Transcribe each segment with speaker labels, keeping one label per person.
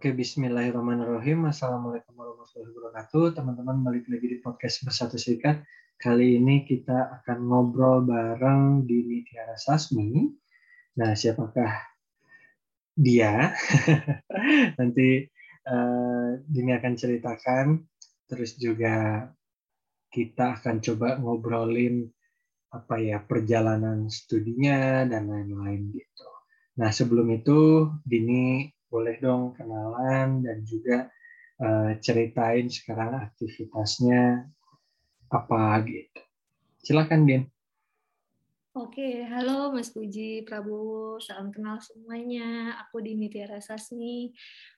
Speaker 1: Oke, bismillahirrahmanirrahim. Assalamualaikum warahmatullahi wabarakatuh. Teman-teman, balik lagi di podcast Bersatu Serikat. Kali ini kita akan ngobrol bareng Dini Tiara Sasmi. Nah, siapakah dia? Nanti uh, Dini akan ceritakan. Terus juga kita akan coba ngobrolin apa ya perjalanan studinya dan lain-lain gitu. Nah sebelum itu Dini boleh dong kenalan dan juga uh, ceritain sekarang aktivitasnya apa gitu. Silakan Din.
Speaker 2: Oke, halo Mas Puji Prabowo, salam kenal semuanya. Aku Dini Tiara Sasmi.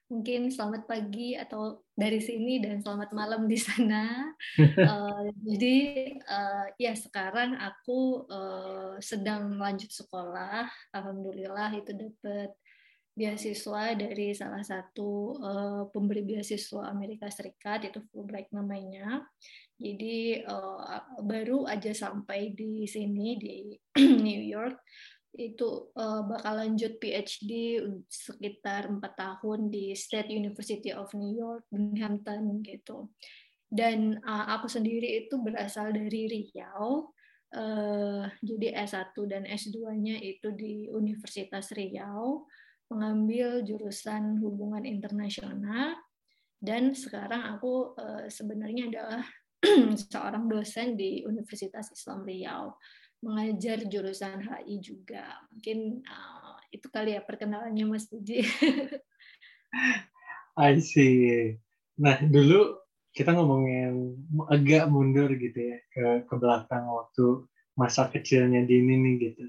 Speaker 2: Mungkin selamat pagi atau dari sini dan selamat malam di sana. uh, jadi uh, ya sekarang aku uh, sedang lanjut sekolah. Alhamdulillah itu dapat beasiswa dari salah satu uh, pemberi beasiswa Amerika Serikat itu Fulbright namanya. Jadi uh, baru aja sampai di sini di New York itu uh, bakal lanjut PhD sekitar empat tahun di State University of New York Binghamton gitu. Dan uh, aku sendiri itu berasal dari Riau. Uh, jadi S1 dan S2-nya itu di Universitas Riau mengambil jurusan hubungan internasional dan sekarang aku uh, sebenarnya adalah seorang dosen di Universitas Islam Riau mengajar jurusan HI juga mungkin uh, itu kali ya perkenalannya Mas Puji.
Speaker 1: I see. Nah dulu kita ngomongin agak mundur gitu ya ke ke belakang waktu masa kecilnya Dini nih gitu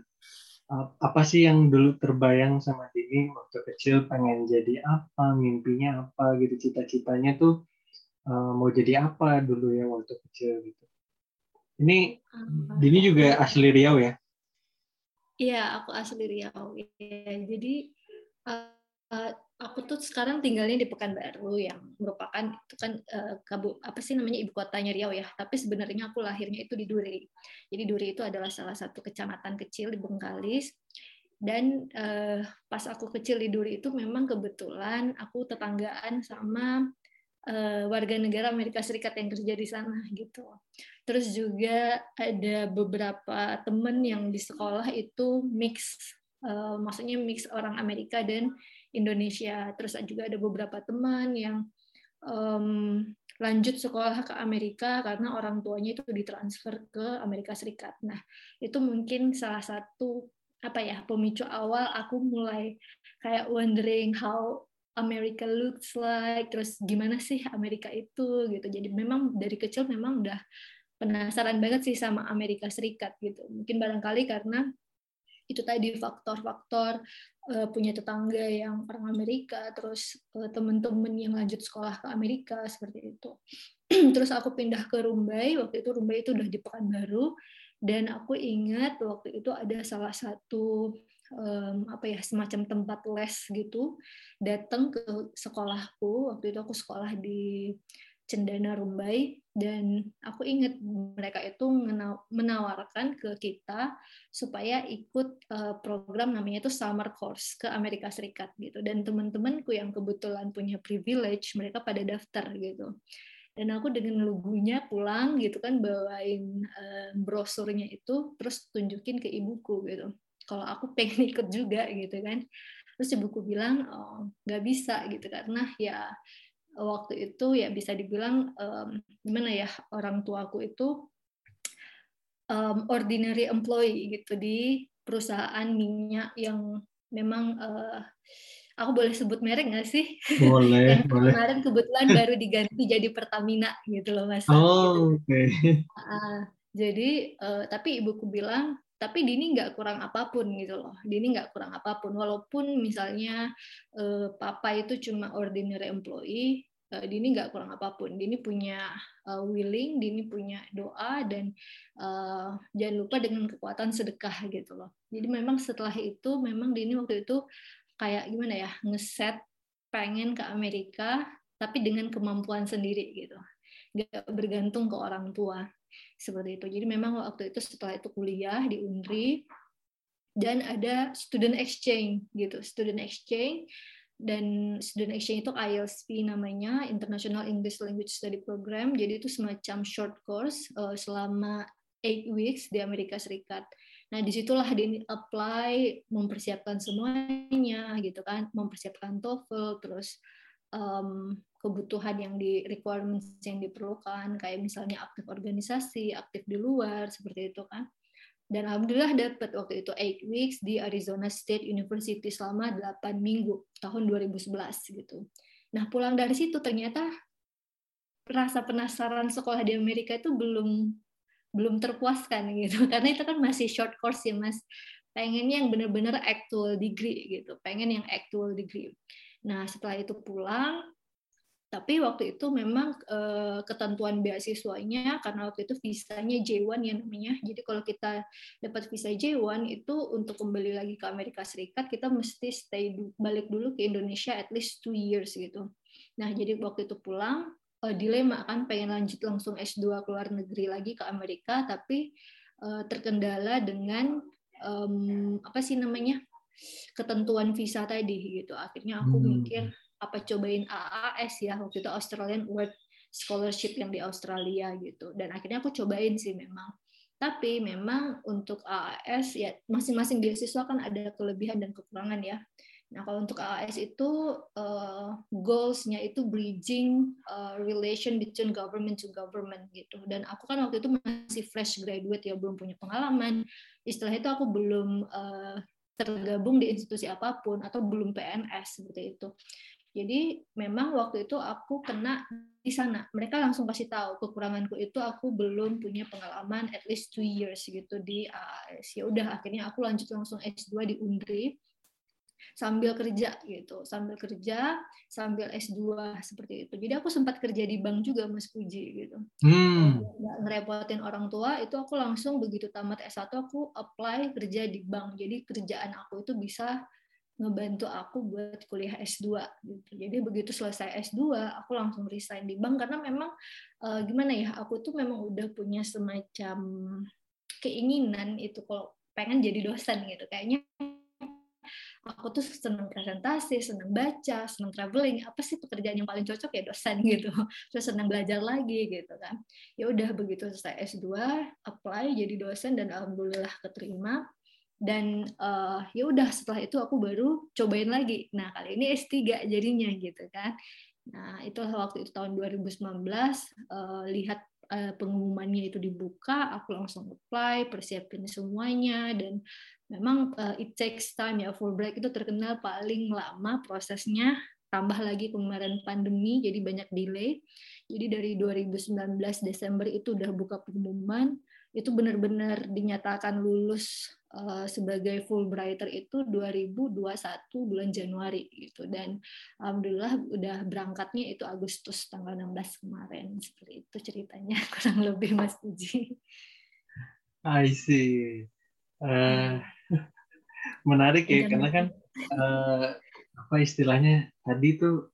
Speaker 1: apa sih yang dulu terbayang sama Dini waktu kecil pengen jadi apa, mimpinya apa gitu, cita-citanya tuh uh, mau jadi apa dulu ya waktu kecil gitu. Ini Dini juga asli Riau ya?
Speaker 2: Iya, aku asli Riau. Ya, jadi uh, aku tuh sekarang tinggalnya di Pekanbaru yang merupakan itu kan uh, kabu apa sih namanya ibu kotanya Riau ya. Tapi sebenarnya aku lahirnya itu di Duri. Jadi Duri itu adalah salah satu kecamatan kecil di Bengkalis. Dan uh, pas aku kecil di Duri itu memang kebetulan aku tetanggaan sama uh, warga negara Amerika Serikat yang kerja di sana gitu. Terus juga ada beberapa temen yang di sekolah itu mix uh, maksudnya mix orang Amerika dan Indonesia. Terus juga ada beberapa teman yang um, lanjut sekolah ke Amerika karena orang tuanya itu ditransfer ke Amerika Serikat. Nah, itu mungkin salah satu apa ya pemicu awal aku mulai kayak wondering how America looks like, terus gimana sih Amerika itu gitu. Jadi memang dari kecil memang udah penasaran banget sih sama Amerika Serikat gitu. Mungkin barangkali karena itu tadi faktor-faktor uh, punya tetangga yang orang Amerika, terus uh, teman-teman yang lanjut sekolah ke Amerika seperti itu. terus aku pindah ke Rumbai, waktu itu Rumbai itu udah di Pekanbaru, dan aku ingat waktu itu ada salah satu um, apa ya semacam tempat les gitu, datang ke sekolahku. Waktu itu aku sekolah di Cendana Rumbai dan aku ingat mereka itu menawarkan ke kita supaya ikut eh, program namanya itu summer course ke Amerika Serikat gitu. Dan teman-temanku yang kebetulan punya privilege mereka pada daftar gitu. Dan aku dengan lugunya pulang gitu kan bawain uh, brosurnya itu terus tunjukin ke ibuku gitu. Kalau aku pengen ikut juga gitu kan. Terus ibuku bilang oh nggak bisa gitu karena ya waktu itu ya bisa dibilang um, gimana ya orang tuaku itu um, ordinary employee gitu di perusahaan minyak yang memang uh, aku boleh sebut merek nggak sih?
Speaker 1: Boleh.
Speaker 2: yang
Speaker 1: boleh.
Speaker 2: kemarin kebetulan baru diganti jadi Pertamina gitu loh mas.
Speaker 1: Oh gitu. oke. Okay.
Speaker 2: Uh, jadi uh, tapi ibuku bilang tapi Dini nggak kurang apa pun gitu loh. Dini nggak kurang apa pun, walaupun misalnya eh, papa itu cuma ordinary employee, eh, Dini nggak kurang apa pun. Dini punya uh, willing, Dini punya doa dan uh, jangan lupa dengan kekuatan sedekah gitu loh. Jadi memang setelah itu, memang Dini waktu itu kayak gimana ya, ngeset pengen ke Amerika, tapi dengan kemampuan sendiri gitu, nggak bergantung ke orang tua seperti itu. Jadi memang waktu itu setelah itu kuliah di Unri dan ada student exchange gitu, student exchange dan student exchange itu IELTS namanya International English Language Study Program. Jadi itu semacam short course uh, selama eight weeks di Amerika Serikat. Nah di situlah dia apply mempersiapkan semuanya gitu kan. Mempersiapkan TOEFL terus um, kebutuhan yang di requirements yang diperlukan. Kayak misalnya aktif organisasi aktif di luar seperti itu kan dan alhamdulillah dapat waktu itu 8 weeks di Arizona State University selama 8 minggu tahun 2011 gitu. Nah, pulang dari situ ternyata rasa penasaran sekolah di Amerika itu belum belum terpuaskan gitu. Karena itu kan masih short course ya, Mas. Pengennya yang benar-benar actual degree gitu. Pengen yang actual degree. Nah, setelah itu pulang tapi waktu itu memang uh, ketentuan beasiswanya karena waktu itu visanya J1 ya namanya. Jadi kalau kita dapat visa J1 itu untuk kembali lagi ke Amerika Serikat kita mesti stay balik dulu ke Indonesia at least two years gitu. Nah jadi waktu itu pulang uh, dilema kan pengen lanjut langsung S2 ke luar negeri lagi ke Amerika tapi uh, terkendala dengan um, apa sih namanya ketentuan visa tadi gitu. Akhirnya aku hmm. mikir apa cobain AAS ya waktu itu Australian World Scholarship yang di Australia gitu dan akhirnya aku cobain sih memang tapi memang untuk AAS ya masing-masing beasiswa kan ada kelebihan dan kekurangan ya Nah, kalau untuk AAS itu uh, goals-nya itu bridging uh, relation between government to government gitu. Dan aku kan waktu itu masih fresh graduate ya, belum punya pengalaman. Istilah itu aku belum uh, tergabung di institusi apa pun atau belum PNS seperti itu. Jadi memang waktu itu aku kena di sana. Mereka langsung kasih tahu kekuranganku itu aku belum punya pengalaman at least two years gitu di AAS. Ya udah akhirnya aku lanjut langsung S2 di Undri sambil kerja gitu, sambil kerja sambil S2 seperti itu. Jadi aku sempat kerja di bank juga Mas Puji gitu. Hmm. Nggak ngerepotin orang tua, itu aku langsung begitu tamat S1 aku apply kerja di bank. Jadi kerjaan aku itu bisa ngebantu aku buat kuliah S2 gitu. Jadi begitu selesai S2, aku langsung resign di bank karena memang uh, gimana ya, aku tuh memang udah punya semacam keinginan itu kalau pengen jadi dosen gitu. Kayaknya aku tuh seneng presentasi, seneng baca, seneng traveling. Apa sih pekerjaan yang paling cocok ya dosen gitu. Terus seneng belajar lagi gitu kan. Ya udah begitu selesai S2, apply jadi dosen dan alhamdulillah keterima dan uh, ya udah setelah itu aku baru cobain lagi. Nah kali ini S3 jadinya gitu kan. Nah itulah waktu itu tahun 2019 uh, eh, lihat uh, pengumumannya itu dibuka aku langsung apply persiapin semuanya. Dan memang uh, it takes time ya Fulbright itu terkenal paling lama prosesnya. Tambah lagi kemarin pandemi jadi banyak delay jadi dari 2019 Desember itu udah buka pengumuman itu benar-benar dinyatakan lulus uh, sebagai Fulbrighter itu 2021 bulan Januari gitu dan alhamdulillah udah berangkatnya itu Agustus tanggal 16 kemarin seperti itu ceritanya kurang lebih Mas Puji.
Speaker 1: I see. Uh, menarik ya karena kan uh, apa istilahnya tadi tuh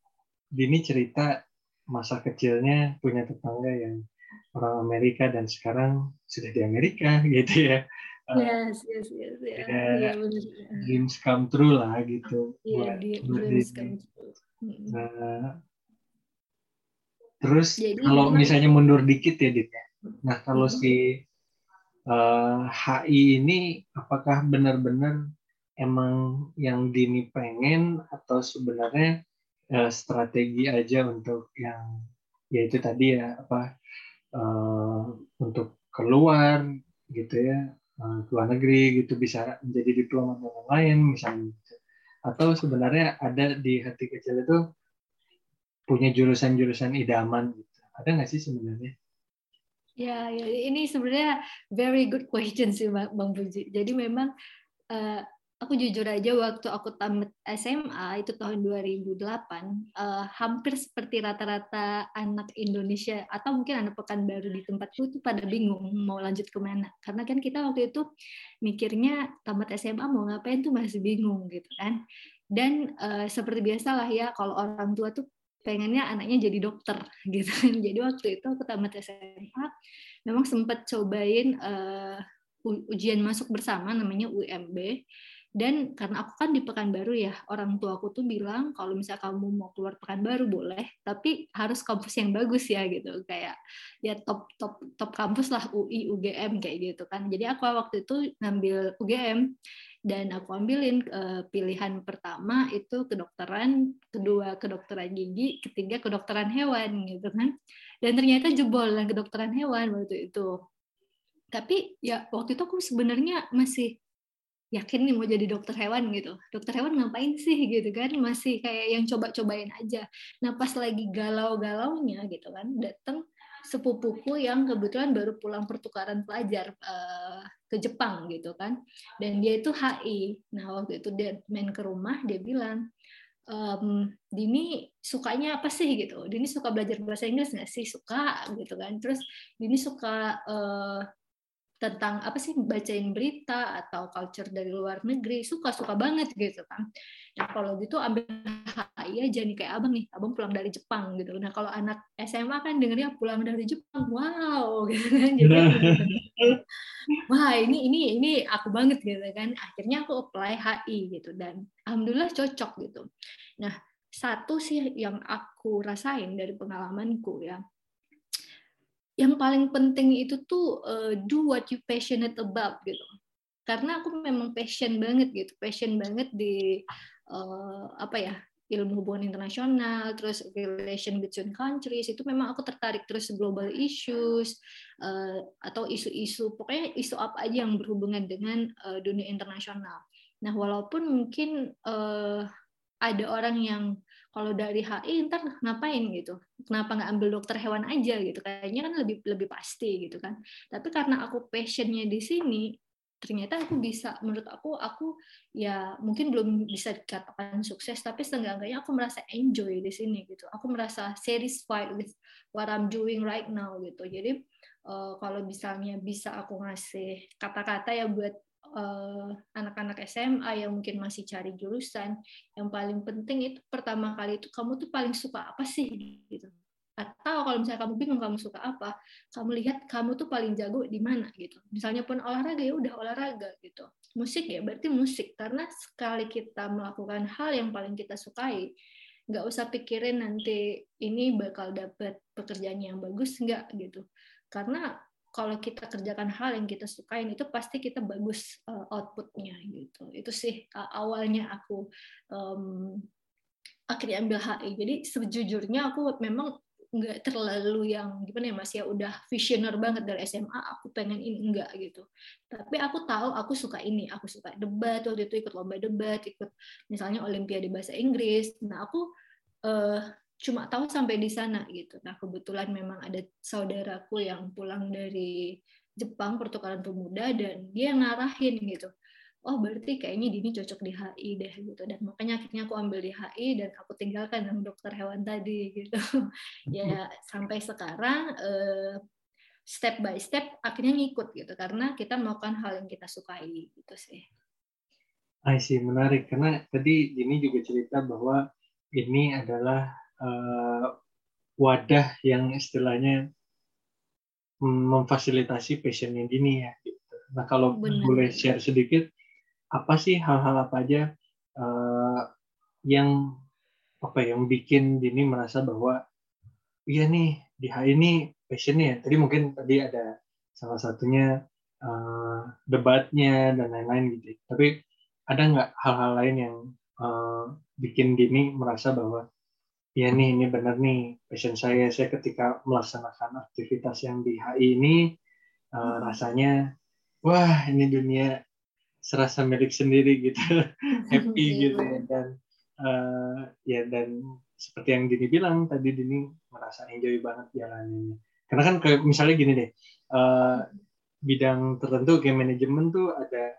Speaker 1: Dini cerita masa kecilnya punya tetangga yang orang Amerika dan sekarang sudah di Amerika gitu ya.
Speaker 2: Yes, yes, yes, yes. Ya,
Speaker 1: ya, dreams come true lah gitu.
Speaker 2: Iya, yeah, dreams come true.
Speaker 1: Nah, terus Jadi, kalau misalnya mundur dikit ya, Dit. Ya. Nah, kalau si uh, HI ini apakah benar-benar emang yang Dini pengen atau sebenarnya uh, strategi aja untuk yang ya itu tadi ya apa uh, untuk keluar gitu ya uh, luar negeri gitu bisa menjadi diplomat yang lain misalnya gitu. atau sebenarnya ada di hati kecil itu punya jurusan-jurusan idaman gitu ada nggak sih sebenarnya
Speaker 2: Ya, ya, ini sebenarnya very good question sih Bang Puji. Jadi memang aku jujur aja waktu aku tamat SMA itu tahun 2008 uh, eh, hampir seperti rata-rata anak Indonesia atau mungkin anak pekan baru di tempatku itu pada bingung mau lanjut ke mana. Karena kan kita waktu itu mikirnya tamat SMA mau ngapain tuh masih bingung gitu kan. Dan uh, seperti biasa lah ya kalau orang tua tuh pengennya anaknya jadi dokter gitu kan. Jadi waktu itu aku tamat SMA memang sempat cobain uh, ujian masuk bersama namanya UMB dan karena aku kan di Pekanbaru ya, orang tua aku tuh bilang kalau misalnya kamu mau keluar Pekanbaru boleh, tapi harus kampus yang bagus ya gitu, kayak ya top top top kampus lah UI, UGM kayak gitu kan. Jadi aku waktu itu ngambil UGM dan aku ambilin uh, pilihan pertama itu kedokteran, kedua kedokteran gigi, ketiga kedokteran hewan gitu kan. Dan ternyata jebol dan kedokteran hewan waktu itu. Tapi ya waktu itu aku sebenarnya masih yakin nih mau jadi dokter hewan gitu. Dokter hewan ngapain sih gitu kan? Masih kayak yang coba-cobain aja. Nah pas lagi galau-galaunya gitu kan, datang sepupuku yang kebetulan baru pulang pertukaran pelajar uh, ke Jepang gitu kan. Dan dia itu HI. Nah waktu itu dia main ke rumah, dia bilang, um, Dini sukanya apa sih gitu? Dini suka belajar bahasa Inggris nggak sih? Suka gitu kan. Terus Dini suka uh, tentang apa sih bacain berita atau culture dari luar negeri suka suka banget gitu kan. Nah kalau gitu ambil HI aja nih kayak abang nih abang pulang dari Jepang gitu. Nah kalau anak SMA kan dengernya pulang dari Jepang wow gitu kan. Jadi wah ini ini ini aku banget gitu kan. Akhirnya aku apply HI gitu dan alhamdulillah cocok gitu. Nah satu sih yang aku rasain dari pengalamanku ya yang paling penting itu tuh uh, do what you passionate about gitu. Karena aku memang passion banget gitu. Passion banget di uh, apa ya ilmu hubungan internasional terus relation between countries. Itu memang aku tertarik terus global issues uh, atau isu-isu pokoknya isu apa aja yang berhubungan dengan uh, dunia internasional. Nah walaupun mungkin uh, ada orang yang kalau dari HI ntar ngapain gitu? Kenapa nggak ambil dokter hewan aja gitu? Kayaknya kan lebih lebih pasti gitu kan. Tapi karena aku passionnya di sini ternyata aku bisa menurut aku aku ya mungkin belum bisa dikatakan sukses tapi setengah-enggaknya aku merasa enjoy di sini gitu. Aku merasa satisfied with what I'm doing right now gitu. Jadi uh, kalau misalnya bisa aku ngasih kata-kata ya buat anak-anak uh, SMA yang mungkin masih cari jurusan, yang paling penting itu pertama kali itu kamu tuh paling suka apa sih gitu. Atau kalau misalnya kamu bingung kamu suka apa, kamu lihat kamu tuh paling jago di mana gitu. Misalnya pun olahraga ya udah olahraga gitu. Musik ya berarti musik karena sekali kita melakukan hal yang paling kita sukai, nggak usah pikirin nanti ini bakal dapat pekerjaan yang bagus nggak gitu. Karena kalau kita kerjakan hal yang kita sukain itu pasti kita bagus uh, outputnya gitu. Itu sih uh, awalnya aku um, akhirnya ambil HI jadi sejujurnya aku memang nggak terlalu yang gimana ya mas ya udah visioner banget dari SMA aku pengen ini enggak gitu. Tapi aku tahu aku suka ini aku suka debat waktu itu ikut lomba debat ikut misalnya olimpiade bahasa Inggris. Nah aku uh, cuma tahu sampai di sana gitu. Nah kebetulan memang ada saudaraku yang pulang dari Jepang pertukaran pemuda dan dia ngarahin gitu. Oh berarti kayaknya Dini cocok di HI deh gitu dan makanya akhirnya aku ambil di HI dan aku tinggalkan yang dokter hewan tadi gitu. ya sampai sekarang eh, step by step akhirnya ngikut gitu karena kita melakukan hal yang kita sukai gitu sih.
Speaker 1: I see, menarik karena tadi Dini juga cerita bahwa ini adalah uh, wadah yang istilahnya memfasilitasi passionnya Dini ya. Gitu. Nah kalau Benar. boleh share sedikit, apa sih hal-hal apa aja uh, yang apa yang bikin Dini merasa bahwa iya nih di HI ini passionnya. Tadi mungkin tadi ada salah satunya uh, debatnya dan lain-lain gitu. Tapi ada nggak hal-hal lain yang uh, bikin Dini merasa bahwa ya nih ini benar nih passion saya. Saya ketika melaksanakan aktivitas yang di HI ini uh, rasanya wah ini dunia serasa milik sendiri gitu. Happy iya, gitu ya. Dan uh, ya dan seperti yang Dini bilang tadi Dini merasa enjoy banget jalannya. Karena kan kayak misalnya gini deh uh, bidang tertentu kayak manajemen tuh ada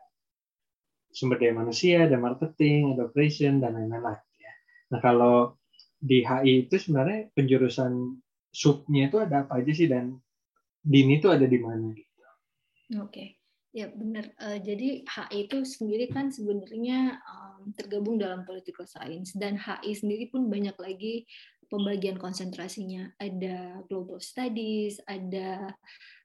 Speaker 1: sumber daya manusia ada marketing ada operation dan lain-lain lah ya. Nah kalau di HI itu sebenarnya penjurusan subnya itu ada apa aja sih dan dini itu ada di mana gitu.
Speaker 2: Oke. Okay. Ya benar. Uh, jadi HI itu sendiri kan sebenarnya um, tergabung dalam political science dan HI sendiri pun banyak lagi pembagian konsentrasinya. Ada global studies, ada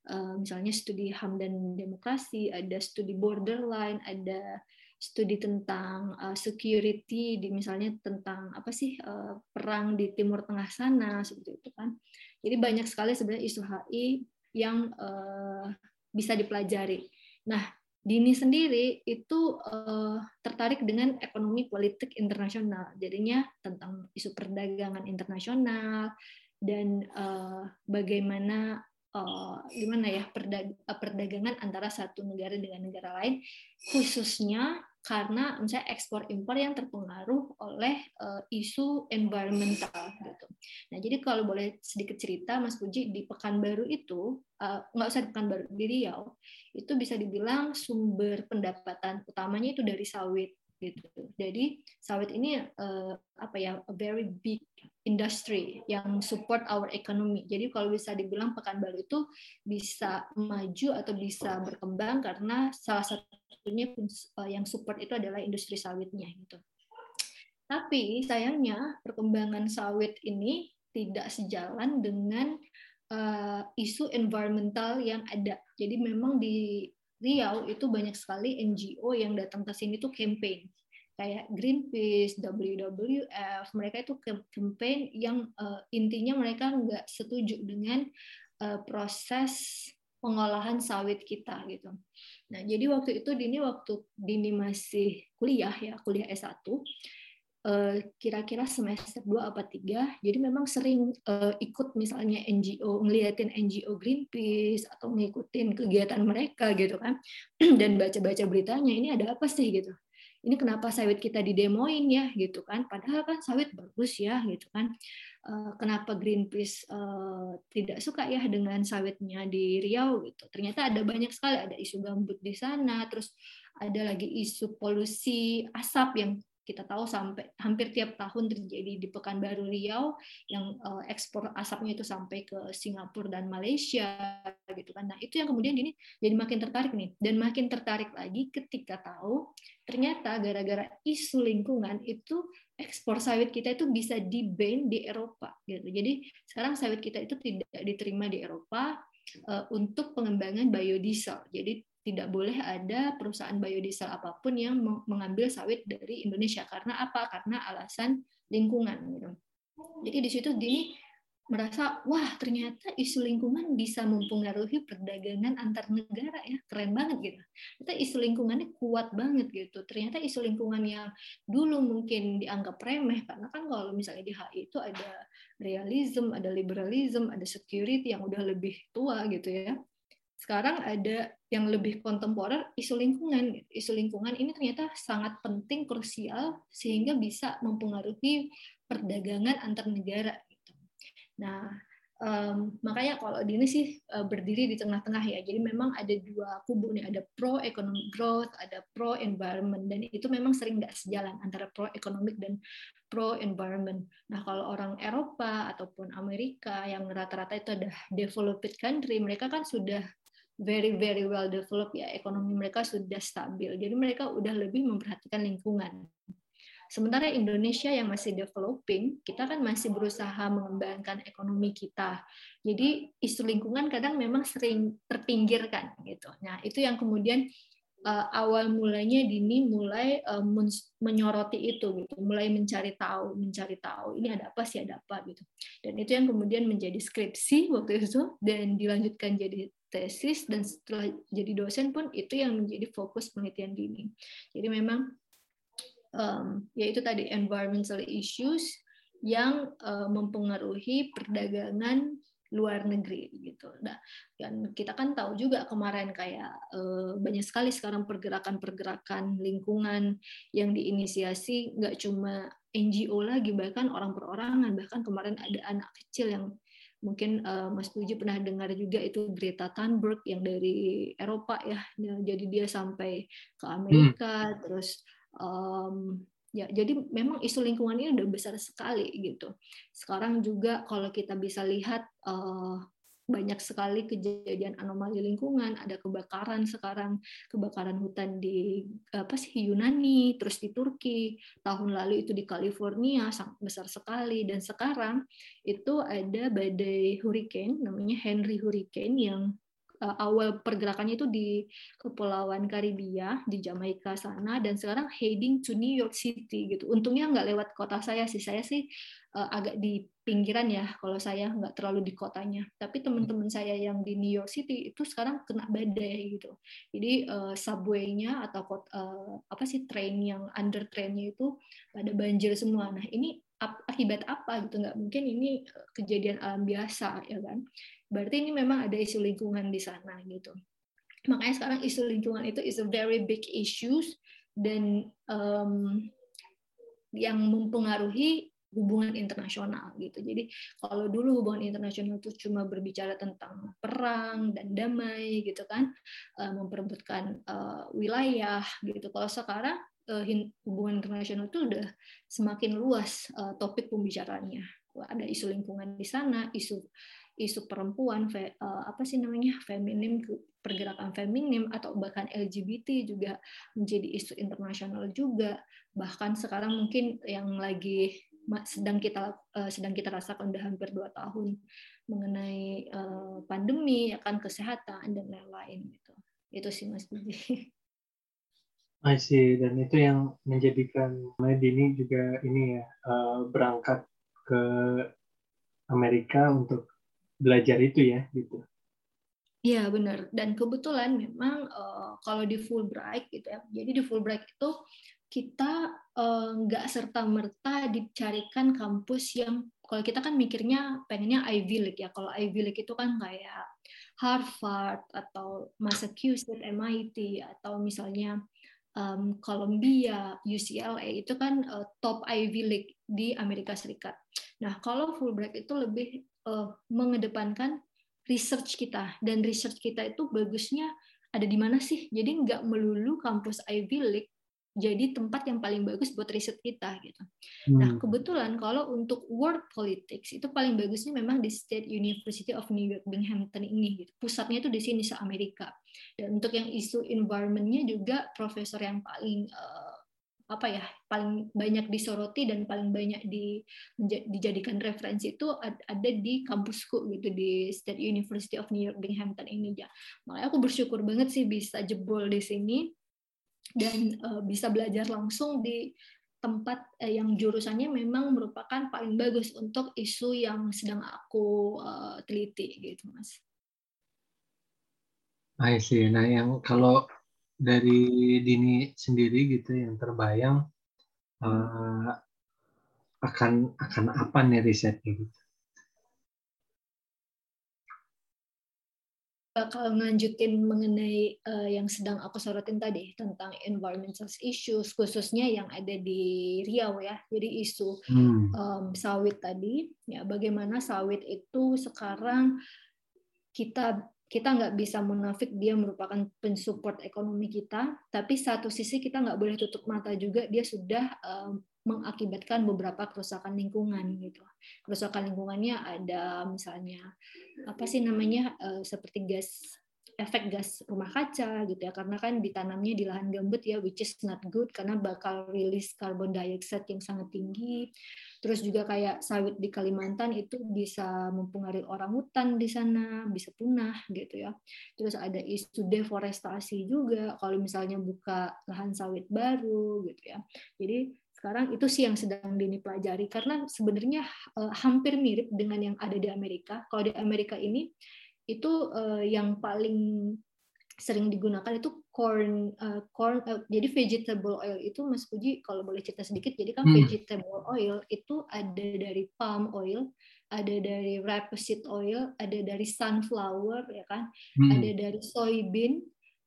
Speaker 2: uh, misalnya studi HAM dan demokrasi, ada studi borderline, ada studi tentang uh, security di misalnya tentang apa sih uh, perang di Timur Tengah sana seperti itu kan. Jadi banyak sekali sebenarnya isu HI yang uh, bisa dipelajari. Nah, Dini sendiri itu uh, tertarik dengan ekonomi politik internasional, jadinya tentang isu perdagangan internasional dan uh, bagaimana uh, gimana ya perdagangan antara satu negara dengan negara lain, khususnya karena misalnya ekspor impor yang terpengaruh oleh uh, isu environmental gitu. Nah jadi kalau boleh sedikit cerita Mas Puji di Pekanbaru itu uh, nggak usah di Pekanbaru di Riau itu bisa dibilang sumber pendapatan utamanya itu dari sawit gitu. Jadi sawit ini uh, apa ya a very big industry yang support our economy. Jadi kalau bisa dibilang Pekanbaru itu bisa maju atau bisa berkembang karena salah satu satunya eh, yang support itu adalah industri sawitnya gitu. Tapi sayangnya perkembangan sawit ini tidak sejalan dengan uh, isu environmental yang ada. Jadi memang di Riau itu banyak sekali NGO yang datang ke sini tuh campaign kayak Greenpeace, WWF, mereka itu campaign yang uh, intinya mereka nggak setuju dengan uh, proses pengolahan sawit kita gitu. Nah, jadi waktu itu Dini waktu Dini masih kuliah ya, kuliah S1, eh, kira-kira semester 2 apa 3, jadi memang sering eh, ikut misalnya NGO, ngeliatin NGO Greenpeace, atau ngikutin kegiatan mereka gitu kan, dan baca-baca beritanya, ini ada apa sih? gitu. Ini kenapa sawit kita didemoin ya? gitu kan. Padahal kan sawit bagus ya gitu kan. Eh, kenapa Greenpeace uh, tidak suka ya dengan sawitnya di Riau gitu. Ternyata ada banyak sekali ada isu gambut di sana terus ada lagi isu polusi asap yang kita tahu sampai hampir tiap tahun terjadi di Pekanbaru Riau yang uh, ekspor asapnya itu sampai ke Singapura dan Malaysia gitu kan. Nah, itu yang kemudian ini jadi makin tertarik nih dan makin tertarik lagi ketika tahu ternyata gara-gara isu lingkungan itu ekspor sawit kita itu bisa di ban di Eropa gitu. Jadi sekarang sawit kita itu tidak diterima di Eropa uh, untuk pengembangan biodiesel. Jadi tidak boleh ada perusahaan biodiesel apa pun yang mengambil sawit dari Indonesia. Karena apa? Karena alasan lingkungan gitu. Jadi di situ Dini merasa wah ternyata isu lingkungan bisa mempengaruhi perdagangan antar negara ya. Keren banget gitu. Ternyata isu lingkungannya kuat banget gitu. Ternyata isu lingkungan yang dulu mungkin dianggap remeh karena kan kalau misalnya di HI itu ada realism ada liberalism ada security yang udah lebih tua gitu ya sekarang ada yang lebih kontemporer isu lingkungan. Isu lingkungan ini ternyata sangat penting krusial sehingga bisa mempengaruhi perdagangan antar negara gitu. nah um, makanya kalau di ini sih uh, berdiri di tengah-tengah ya. Jadi memang ada dua kubu nih ada pro economic growth ada pro environment dan itu memang sering nggak sejalan antara pro economic dan pro environment nah kalau orang Eropa ataupun Amerika yang rata-rata itu ada developed country mereka kan sudah very very well developed ya ekonomi mereka sudah stabil. Jadi mereka udah lebih memperhatikan lingkungan. Sementara Indonesia yang masih developing kita kan masih berusaha mengembangkan ekonomi kita. Jadi isu lingkungan kadang memang sering terpinggirkan gitu. Nah itu yang kemudian uh, awal mulanya Dini mulai uh, menyoroti itu gitu, mulai mencari tahu, mencari tahu ini ada apa sih ada apa gitu. Dan itu yang kemudian menjadi skripsi waktu itu dan dilanjutkan jadi tesis dan setelah jadi dosen pun itu yang menjadi fokus penelitian Dini. Jadi memang um, yaitu tadi environmental issues yang uh, mempengaruhi perdagangan luar negeri gitu. Nah, dan kita kan tahu juga kemarin kayak eh, banyak sekali sekarang pergerakan-pergerakan lingkungan yang diinisiasi nggak cuma NGO lagi bahkan orang perorangan bahkan kemarin ada anak kecil yang mungkin uh, Mas Puji pernah dengar juga itu Greta Thunberg yang dari Eropa ya, nah, jadi dia sampai ke Amerika hmm. terus um, Ya, jadi memang isu lingkungan ini udah besar sekali gitu. Sekarang juga kalau kita bisa lihat uh, banyak sekali kejadian anomali lingkungan, ada kebakaran sekarang, kebakaran hutan di apa sih Yunani, terus di Turki, tahun lalu itu di California sangat besar sekali dan sekarang itu ada badai hurricane namanya Henry Hurricane yang uh, awal pergerakannya itu di Kepulauan Karibia di Jamaika sana dan sekarang heading to New York City gitu. Untungnya nggak lewat kota saya sih. Saya sih uh, agak di pinggiran ya kalau saya nggak terlalu di kotanya. Tapi teman-teman saya yang di New York City itu sekarang kena badai gitu. Jadi uh, subway-nya atau uh, apa sih train yang under trainnya itu pada banjir semua. Nah ini akibat apa gitu nggak mungkin ini kejadian alam biasa ya kan berarti ini memang ada isu lingkungan di sana gitu makanya sekarang isu lingkungan itu is a very big issues dan um, yang mempengaruhi hubungan internasional gitu. Jadi kalau dulu hubungan internasional itu cuma berbicara tentang perang dan damai gitu kan, uh, memperebutkan uh, wilayah gitu. Kalau sekarang uh, hubungan internasional itu udah semakin luas topik pembicaraannya. Ada isu lingkungan di sana, isu isu perempuan apa sih namanya feminim pergerakan feminim atau bahkan LGBT juga menjadi isu internasional juga bahkan sekarang mungkin yang lagi sedang kita uh, sedang kita rasakan udah hampir dua tahun mengenai uh, pandemi ya kan kesehatan dan lain-lain gitu itu sih mas Budi.
Speaker 1: I see dan itu yang menjadikan Dini juga ini ya uh, berangkat ke Amerika untuk belajar itu ya gitu.
Speaker 2: Iya benar dan kebetulan memang uh, kalau di Fulbright gitu ya. Jadi di Fulbright itu kita eh, nggak uh, serta merta dicarikan kampus yang kalau kita kan mikirnya pengennya Ivy League ya. Kalau Ivy League itu kan kayak Harvard atau Massachusetts, MIT atau misalnya um, Columbia, UCLA itu kan uh, top Ivy League di Amerika Serikat. Nah kalau Fulbright itu lebih uh, mengedepankan research kita dan research kita itu bagusnya ada di mana sih jadi nggak melulu kampus Ivy League jadi tempat yang paling bagus buat riset kita gitu. Hmm. Nah kebetulan kalau untuk world politics itu paling bagusnya memang di State University of New York Binghamton ini gitu. Pusatnya itu di sini se Amerika. Dan untuk yang isu environmentnya juga profesor yang paling uh, apa ya paling banyak disoroti dan paling banyak di, dijadikan referensi itu ada di kampusku gitu di State University of New York Binghamton ini ya makanya aku bersyukur banget sih bisa jebol di sini dan uh, bisa belajar langsung di tempat uh, yang jurusannya memang merupakan paling bagus untuk isu yang sedang aku uh, teliti gitu mas.
Speaker 1: I see. Nah yang kalau dari Dini sendiri gitu yang terbayang uh, akan akan apa nih risetnya gitu?
Speaker 2: Bakal nganjutin mengenai uh, yang sedang aku sorotin tadi tentang environmental issues khususnya yang ada di Riau ya jadi isu hmm. um, sawit tadi ya bagaimana sawit itu sekarang kita kita nggak bisa munafik dia merupakan pensupport ekonomi kita, tapi satu sisi kita nggak boleh tutup mata juga dia sudah um, mengakibatkan beberapa kerusakan lingkungan gitu. Kerusakan lingkungannya ada misalnya apa sih namanya uh, seperti gas efek gas rumah kaca gitu ya. Karena kan ditanamnya di lahan gambut ya which is not good karena bakal rilis carbon dioxide yang sangat tinggi. Terus juga kayak sawit di Kalimantan itu bisa mempengaruhi orang hutan di sana bisa punah gitu ya. Terus ada isu deforestasi juga kalau misalnya buka lahan sawit baru gitu ya. Jadi sekarang itu sih yang sedang pelajari karena sebenarnya uh, hampir mirip dengan yang ada di Amerika. Kalau di Amerika ini itu uh, yang paling sering digunakan itu corn uh, corn uh, jadi vegetable oil itu Mas Puji kalau boleh cerita sedikit jadi kan hmm. vegetable oil itu ada dari palm oil ada dari rapeseed oil ada dari sunflower ya kan hmm. ada dari soybean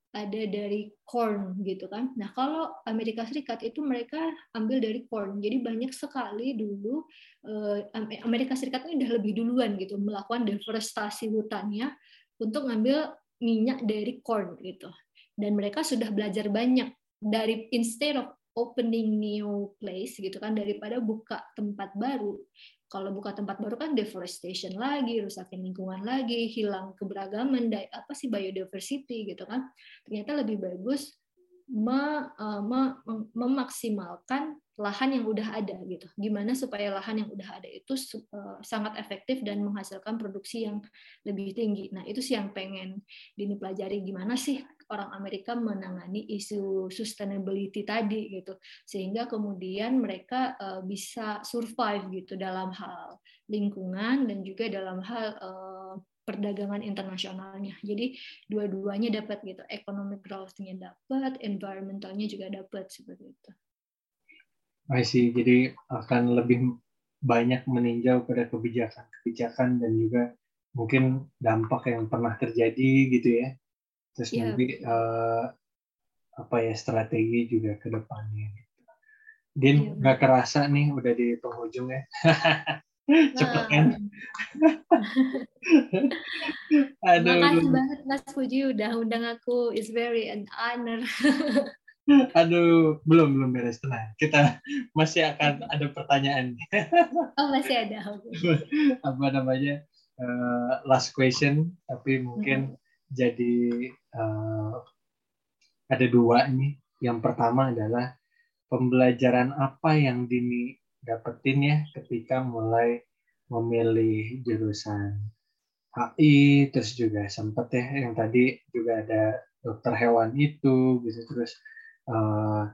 Speaker 2: ada dari corn gitu kan. Nah kalau Amerika Serikat itu mereka ambil dari corn. Jadi banyak sekali dulu eh, Amerika Serikat ini udah lebih duluan gitu melakukan deforestasi hutannya untuk ngambil minyak dari corn gitu. Dan mereka sudah belajar banyak dari instead of opening new place gitu kan daripada buka tempat baru kalau buka tempat baru kan deforestation lagi, rusakin lingkungan lagi, hilang keberagaman, apa sih biodiversity gitu kan. Ternyata lebih bagus memaksimalkan lahan yang udah ada gitu. Gimana supaya lahan yang udah ada itu uh, sangat efektif dan menghasilkan produksi yang lebih tinggi. Nah, itu sih yang pengen Dini pelajari gimana sih orang Amerika menangani isu sustainability tadi gitu. Sehingga kemudian mereka uh, bisa survive gitu dalam hal lingkungan dan juga dalam hal uh, perdagangan internasionalnya. Jadi dua-duanya dapat gitu, economic growth-nya dapat, environmentalnya juga dapat seperti itu.
Speaker 1: I see. Jadi akan lebih banyak meninjau pada kebijakan-kebijakan dan juga mungkin dampak yang pernah terjadi gitu ya. Terus yeah. nanti uh, apa ya strategi juga ke depannya. Gitu. Din yeah. nggak kerasa nih udah di penghujung ya. Cepet kan?
Speaker 2: Aduh. Makasih banget Mas Puji udah undang aku. It's very an honor.
Speaker 1: Aduh, belum belum beres tenang. Kita masih akan ada pertanyaan.
Speaker 2: Oh masih ada.
Speaker 1: Apa namanya? Uh, last question, tapi mungkin hmm. Jadi uh, ada dua ini. Yang pertama adalah pembelajaran apa yang Dini dapetin ya ketika mulai memilih jurusan HI, terus juga sempat ya yang tadi juga ada dokter hewan itu, gitu. Terus uh,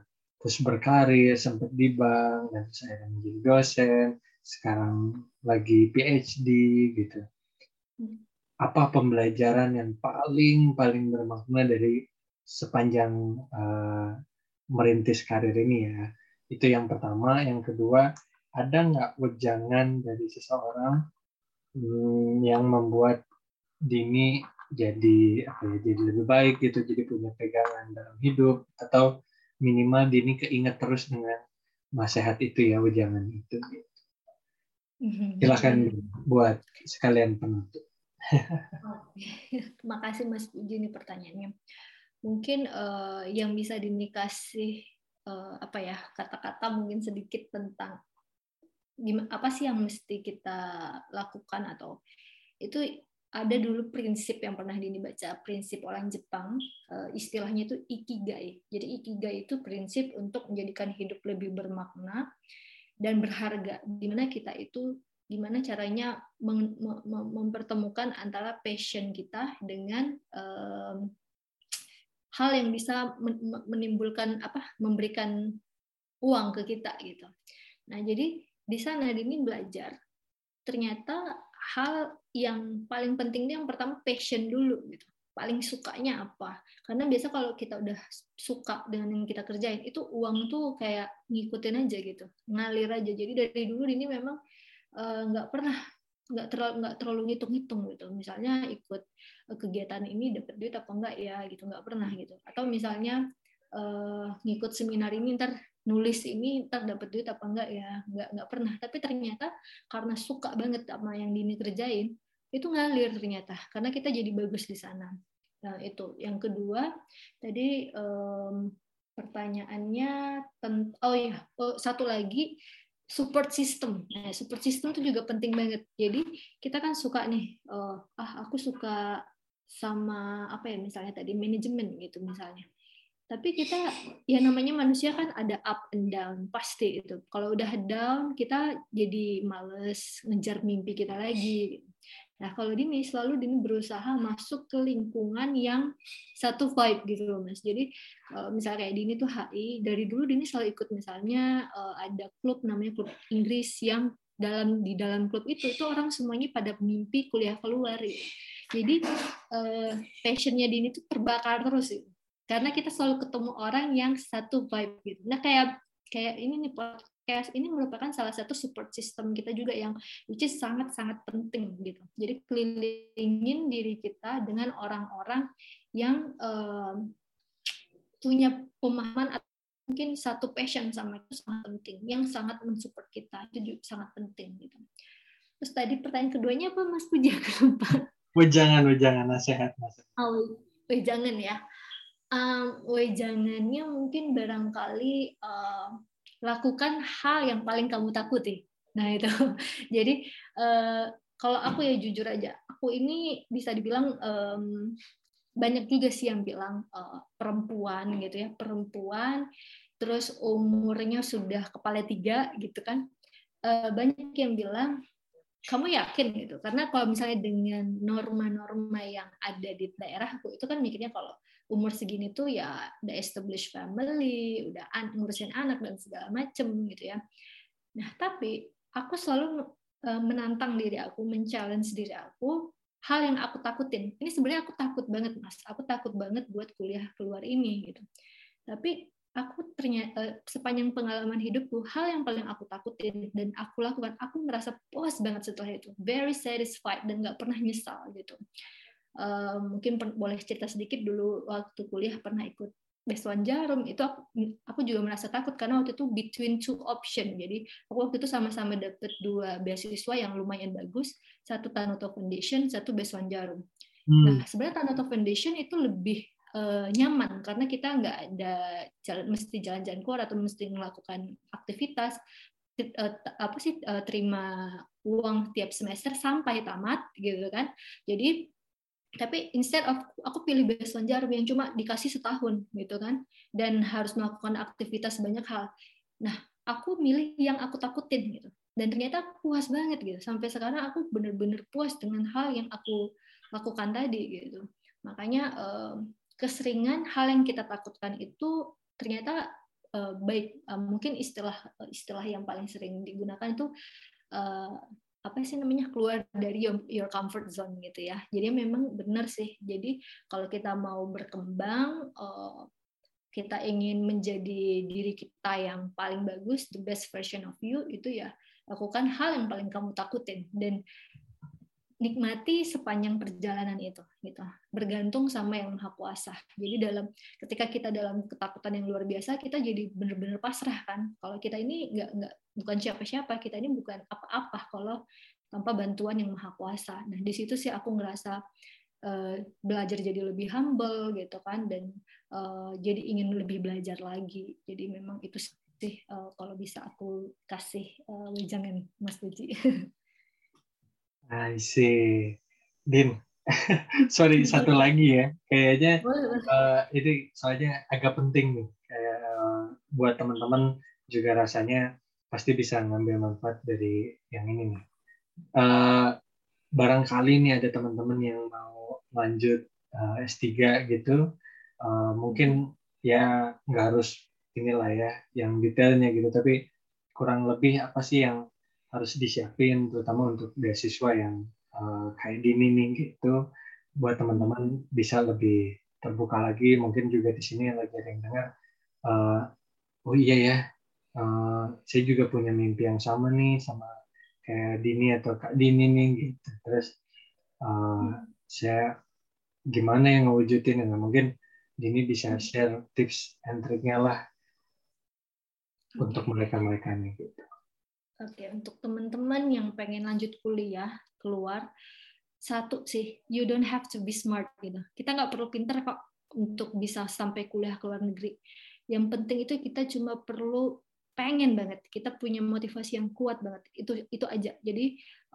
Speaker 1: terus berkarir sempat di bank dan saya menjadi dosen sekarang lagi PhD gitu apa pembelajaran yang paling paling bermakna dari sepanjang uh, merintis karir ini ya? Itu yang pertama. Yang kedua ada nggak wejangan dari seseorang hmm, yang membuat Dini jadi apa ya jadi lebih baik gitu jadi punya pegangan dalam hidup atau minimal Dini keinget terus dengan nasihat itu ya jangan itu? Mhm. silakan buat sekalian penutup
Speaker 2: terima kasih Mas Puji ini pertanyaannya mungkin uh, yang bisa Dini kasih uh, apa ya kata-kata mungkin sedikit tentang apa sih yang mesti kita lakukan atau itu ada dulu prinsip yang pernah Dini baca, prinsip orang Jepang, eh, istilahnya itu ikigai. Jadi ikigai itu prinsip untuk menjadikan hidup lebih bermakna dan berharga. Gimana kita itu, gimana caranya mempertemukan antara passion kita dengan um, hal yang bisa menimbulkan apa, memberikan uang ke kita gitu. Nah jadi di sana Dini belajar ternyata hal yang paling penting yang pertama passion dulu gitu. Paling sukanya apa? Karena biasa kalau kita udah suka dengan yang kita kerjain itu uang tuh kayak ngikutin aja gitu. Ngalir aja. Jadi dari dulu ini memang nggak uh, pernah nggak terlalu nggak terlalu ngitung-ngitung gitu. Misalnya ikut eh, kegiatan ini dapat duit apa enggak ya gitu nggak pernah gitu. Atau misalnya uh, ngikut seminar ini ntar nulis ini ntar dapat duit apa enggak ya nggak nggak pernah. Tapi ternyata karena suka banget sama yang Dini kerjain itu ngalir ternyata. Karena kita jadi bagus di sana. Nah itu. Yang kedua tadi um, pertanyaannya oh ya oh, satu lagi support system. Nah support system itu juga penting banget. Jadi kita kan suka nih oh, ah aku suka sama apa ya misalnya tadi manajemen gitu misalnya. Tapi kita ya namanya manusia kan ada up and down pasti itu kalau udah down kita jadi males ngejar mimpi kita lagi nah kalau Dini selalu Dini berusaha masuk ke lingkungan yang satu vibe gitu loh mas jadi eh, misalnya kayak Dini tuh HI dari dulu Dini selalu ikut misalnya eh, ada klub namanya klub Inggris yang dalam di dalam klub itu itu orang semuanya pada mimpi kuliah keluar gitu. jadi eh, passionnya Dini tuh terbakar terus gitu karena kita selalu ketemu orang yang satu vibe gitu. Nah kayak kayak ini nih podcast ini merupakan salah satu support system kita juga yang which is sangat sangat penting gitu. Jadi kelilingin diri kita dengan orang-orang yang um, punya pemahaman atau mungkin satu passion sama itu sangat penting, yang sangat mensupport kita itu juga sangat penting gitu. Terus tadi pertanyaan keduanya apa Mas Puja lupa?
Speaker 1: Wejangan, wejangan nasihat
Speaker 2: Mas. Oh, wejangan ya um, wejangannya mungkin barangkali uh, lakukan hal yang paling kamu takuti. Nah itu, jadi uh, kalau aku ya jujur aja, aku ini bisa dibilang um, banyak juga sih yang bilang uh, perempuan gitu ya perempuan terus umurnya sudah kepala tiga gitu kan. Uh, banyak yang bilang kamu yakin? gitu. Karena kalau misalnya dengan norma-norma yang ada di daerah aku itu kan mikirnya kalau umur segini tuh ya udah established family udah an ngurusin anak dan segala macem gitu ya. Nah tapi aku selalu uh, menantang diri aku men-challenge diri aku hal yang aku takutin. Ini sebenarnya aku takut banget mas. Aku takut banget buat kuliah keluar ini gitu. Tapi aku ternyata eh, sepanjang pengalaman hidupku hal yang paling aku takutin dan aku lakukan aku merasa puas banget setelah itu. Very satisfied dan nggak pernah nyesal gitu uh, mungkin boleh cerita sedikit dulu waktu kuliah pernah ikut Besuan Jarum itu aku, aku juga merasa takut karena waktu itu between two option. Jadi aku waktu itu sama-sama dapet dua beasiswa yang lumayan bagus. Satu Tanoto Foundation satu Besuan Jarum hmm. nah sebenarnya Tanoto Foundation itu lebih uh, nyaman karena kita nggak ada jalan, mesti jalan-jalan keluar atau mesti melakukan aktivitas. Uh, apa sih terima uang tiap semester sampai tamat gitu kan. Jadi tapi instead of aku pilih beasiswa jarum yang cuma dikasih setahun gitu kan. Dan harus melakukan aktivitas banyak hal. Nah aku milih yang aku takutin gitu. Dan ternyata puas banget gitu. Sampai sekarang aku bener-bener puas dengan hal yang aku lakukan tadi gitu. Makanya keseringan hal yang kita takutkan itu ternyata baik mungkin istilah istilah yang paling sering digunakan itu apa sih namanya keluar dari your, your comfort zone gitu ya. Jadi memang benar sih. Jadi kalau kita mau berkembang uh, kita ingin menjadi diri kita yang paling bagus the best version of you itu ya lakukan hal yang paling kamu takutin. Dan nikmati sepanjang perjalanan itu gitu. Bergantung sama yang maha kuasa. Jadi dalam ketika kita dalam ketakutan yang luar biasa kita jadi benar-benar pasrah kan. Kalau kita ini nggak nggak bukan siapa-siapa kita ini bukan apa-apa kalau tanpa bantuan yang maha kuasa. Nah di situ sih aku ngerasa uh, belajar jadi lebih humble gitu kan dan uh, jadi ingin lebih belajar lagi. Jadi memang itu sih uh, kalau bisa aku kasih uh, wejangan Mas Puji
Speaker 1: I see. Din, sorry satu lagi ya. Kayaknya uh, ini soalnya agak penting nih. Kayak uh, buat teman-teman juga rasanya pasti bisa ngambil manfaat dari yang ini nih. Uh, barangkali nih ada teman-teman yang mau lanjut uh, S3 gitu, uh, mungkin ya nggak harus inilah ya yang detailnya gitu, tapi kurang lebih apa sih yang harus disiapin terutama untuk beasiswa yang uh, kayak gini nih gitu. Buat teman-teman bisa lebih terbuka lagi. Mungkin juga di sini lagi ada yang dengar uh, oh iya ya uh, saya juga punya mimpi yang sama nih sama kayak Dini atau Kak Dini nih gitu. Terus uh, saya gimana yang ngewujudin nah, mungkin Dini bisa share tips and triknya lah untuk mereka-mereka nih gitu.
Speaker 2: Oke, untuk teman-teman yang pengen lanjut kuliah keluar, satu sih, you don't have to be smart gitu. Kita nggak perlu pinter kok untuk bisa sampai kuliah ke luar negeri. Yang penting itu kita cuma perlu pengen banget, kita punya motivasi yang kuat banget. Itu itu aja. Jadi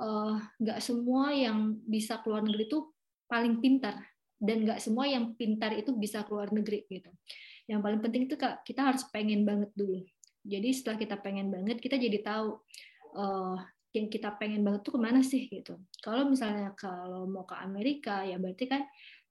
Speaker 2: eh, nggak uh, semua yang bisa keluar negeri itu paling pintar dan nggak semua yang pintar itu bisa keluar negeri gitu. Yang paling penting itu kita harus pengen banget dulu jadi setelah kita pengen banget, kita jadi tahu uh, yang kita pengen banget tuh ke mana sih gitu. Kalau misalnya kalau mau ke Amerika ya berarti kan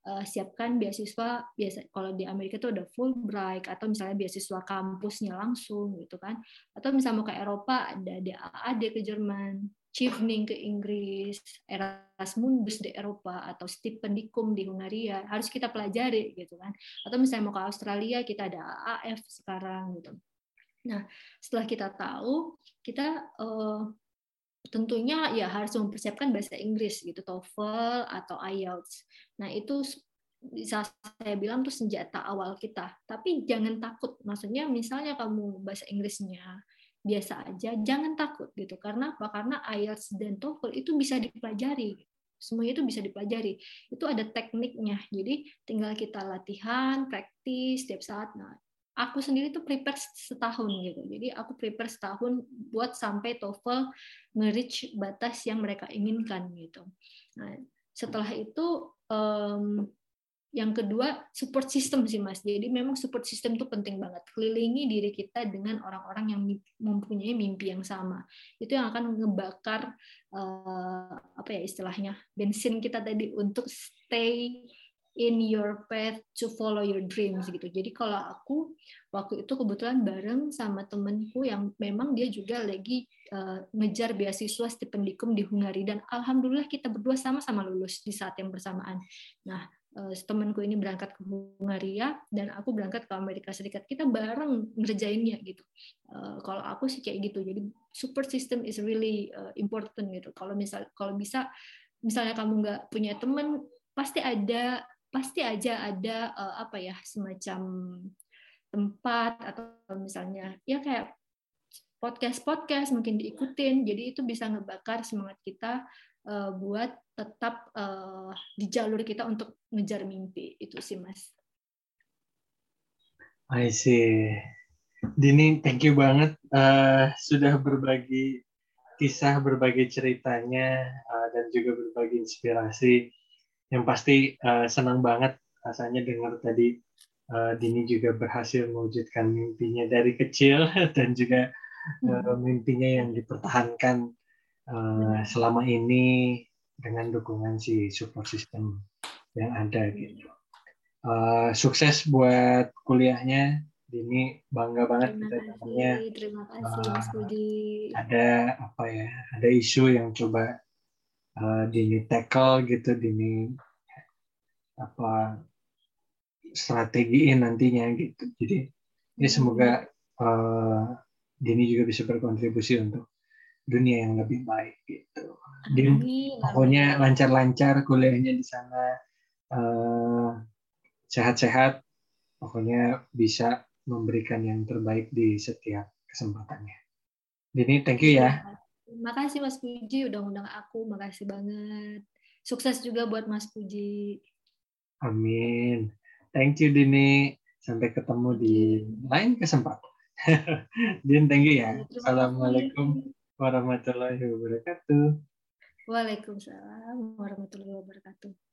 Speaker 2: uh, siapkan beasiswa biasa kalau di Amerika tuh ada Fulbright atau misalnya beasiswa kampusnya langsung gitu kan. Atau misalnya mau ke Eropa ada DAAD ke Jerman, Chevening ke Inggris, Erasmus di Eropa atau Stipendikum di Hungaria harus kita pelajari gitu kan. Atau misalnya mau ke Australia kita ada AAF sekarang gitu. Nah, setelah kita tahu, kita uh, tentunya ya harus mempersiapkan bahasa Inggris gitu, TOEFL atau IELTS. Nah, itu bisa saya bilang tuh senjata awal kita. Tapi jangan takut. Maksudnya misalnya kamu bahasa Inggrisnya biasa aja, jangan takut gitu. Karena apa? Karena IELTS dan TOEFL itu bisa dipelajari. Semuanya itu bisa dipelajari. Itu ada tekniknya. Jadi tinggal kita latihan, praktis setiap saat. Nah, aku sendiri tuh prepare setahun gitu. Jadi aku prepare setahun buat sampai TOEFL nge-reach batas yang mereka inginkan gitu. Nah, setelah itu um, yang kedua support system sih mas jadi memang support system itu penting banget kelilingi diri kita dengan orang-orang yang mempunyai mimpi yang sama itu yang akan ngebakar uh, apa ya istilahnya bensin kita tadi untuk stay in your path to follow your dreams gitu. Jadi kalau aku waktu itu kebetulan bareng sama temenku yang memang dia juga lagi uh, ngejar beasiswa stipendikum di Hungari dan alhamdulillah kita berdua sama-sama lulus di saat yang bersamaan. Nah, uh, temanku ini berangkat ke Hungaria dan aku berangkat ke Amerika Serikat. Kita bareng ngerjainnya gitu. Uh, kalau aku sih kayak gitu. Jadi support system is really uh, important gitu. Kalau misal kalau bisa misalnya kamu nggak punya teman pasti ada pasti aja ada uh, apa ya semacam tempat atau misalnya ya kayak podcast-podcast mungkin diikutin jadi itu bisa ngebakar semangat kita uh, buat tetap uh, di jalur kita untuk ngejar mimpi itu sih mas.
Speaker 1: I see. Dini, thank you banget uh, sudah berbagi kisah, berbagi ceritanya, uh, dan juga berbagi inspirasi yang pasti uh, senang banget rasanya dengar tadi uh, Dini juga berhasil mewujudkan mimpinya dari kecil dan juga uh, mimpinya yang dipertahankan uh, selama ini dengan dukungan si support system yang ada gitu. Uh, sukses buat kuliahnya Dini bangga banget
Speaker 2: terima
Speaker 1: kita
Speaker 2: terima kasih Mas Budi.
Speaker 1: ada apa ya ada isu yang coba uh, Dini tackle gitu Dini apa strategiin nantinya gitu jadi ini hmm. semoga uh, Dini juga bisa berkontribusi untuk dunia yang lebih baik gitu. Din, pokoknya lancar-lancar kuliahnya di sana uh, sehat-sehat, pokoknya bisa memberikan yang terbaik di setiap kesempatannya. Dini, thank you ya.
Speaker 2: Terima kasih Mas Puji udah undang aku. Makasih banget. Sukses juga buat Mas Puji.
Speaker 1: Amin. Thank you Dini. Sampai ketemu di lain kesempatan. Din, thank you ya. Assalamualaikum warahmatullahi wabarakatuh.
Speaker 2: Waalaikumsalam warahmatullahi wabarakatuh.